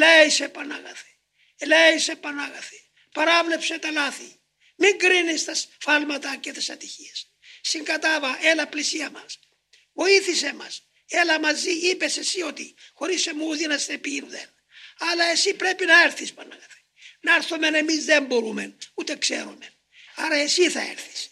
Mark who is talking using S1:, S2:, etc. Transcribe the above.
S1: Ελέησε Πανάγαθε. Ελέησε Πανάγαθε. Παράβλεψε τα λάθη. Μην κρίνεις τα σφάλματα και τις ατυχίες. Συγκατάβα, έλα πλησία μας. Βοήθησε μας. Έλα μαζί, είπες εσύ ότι χωρίς εμού να σε πήρουδεν. Αλλά εσύ πρέπει να έρθεις Παναγαθέ. Να έρθουμε εμείς δεν μπορούμε, ούτε ξέρουμε. Άρα εσύ θα έρθεις.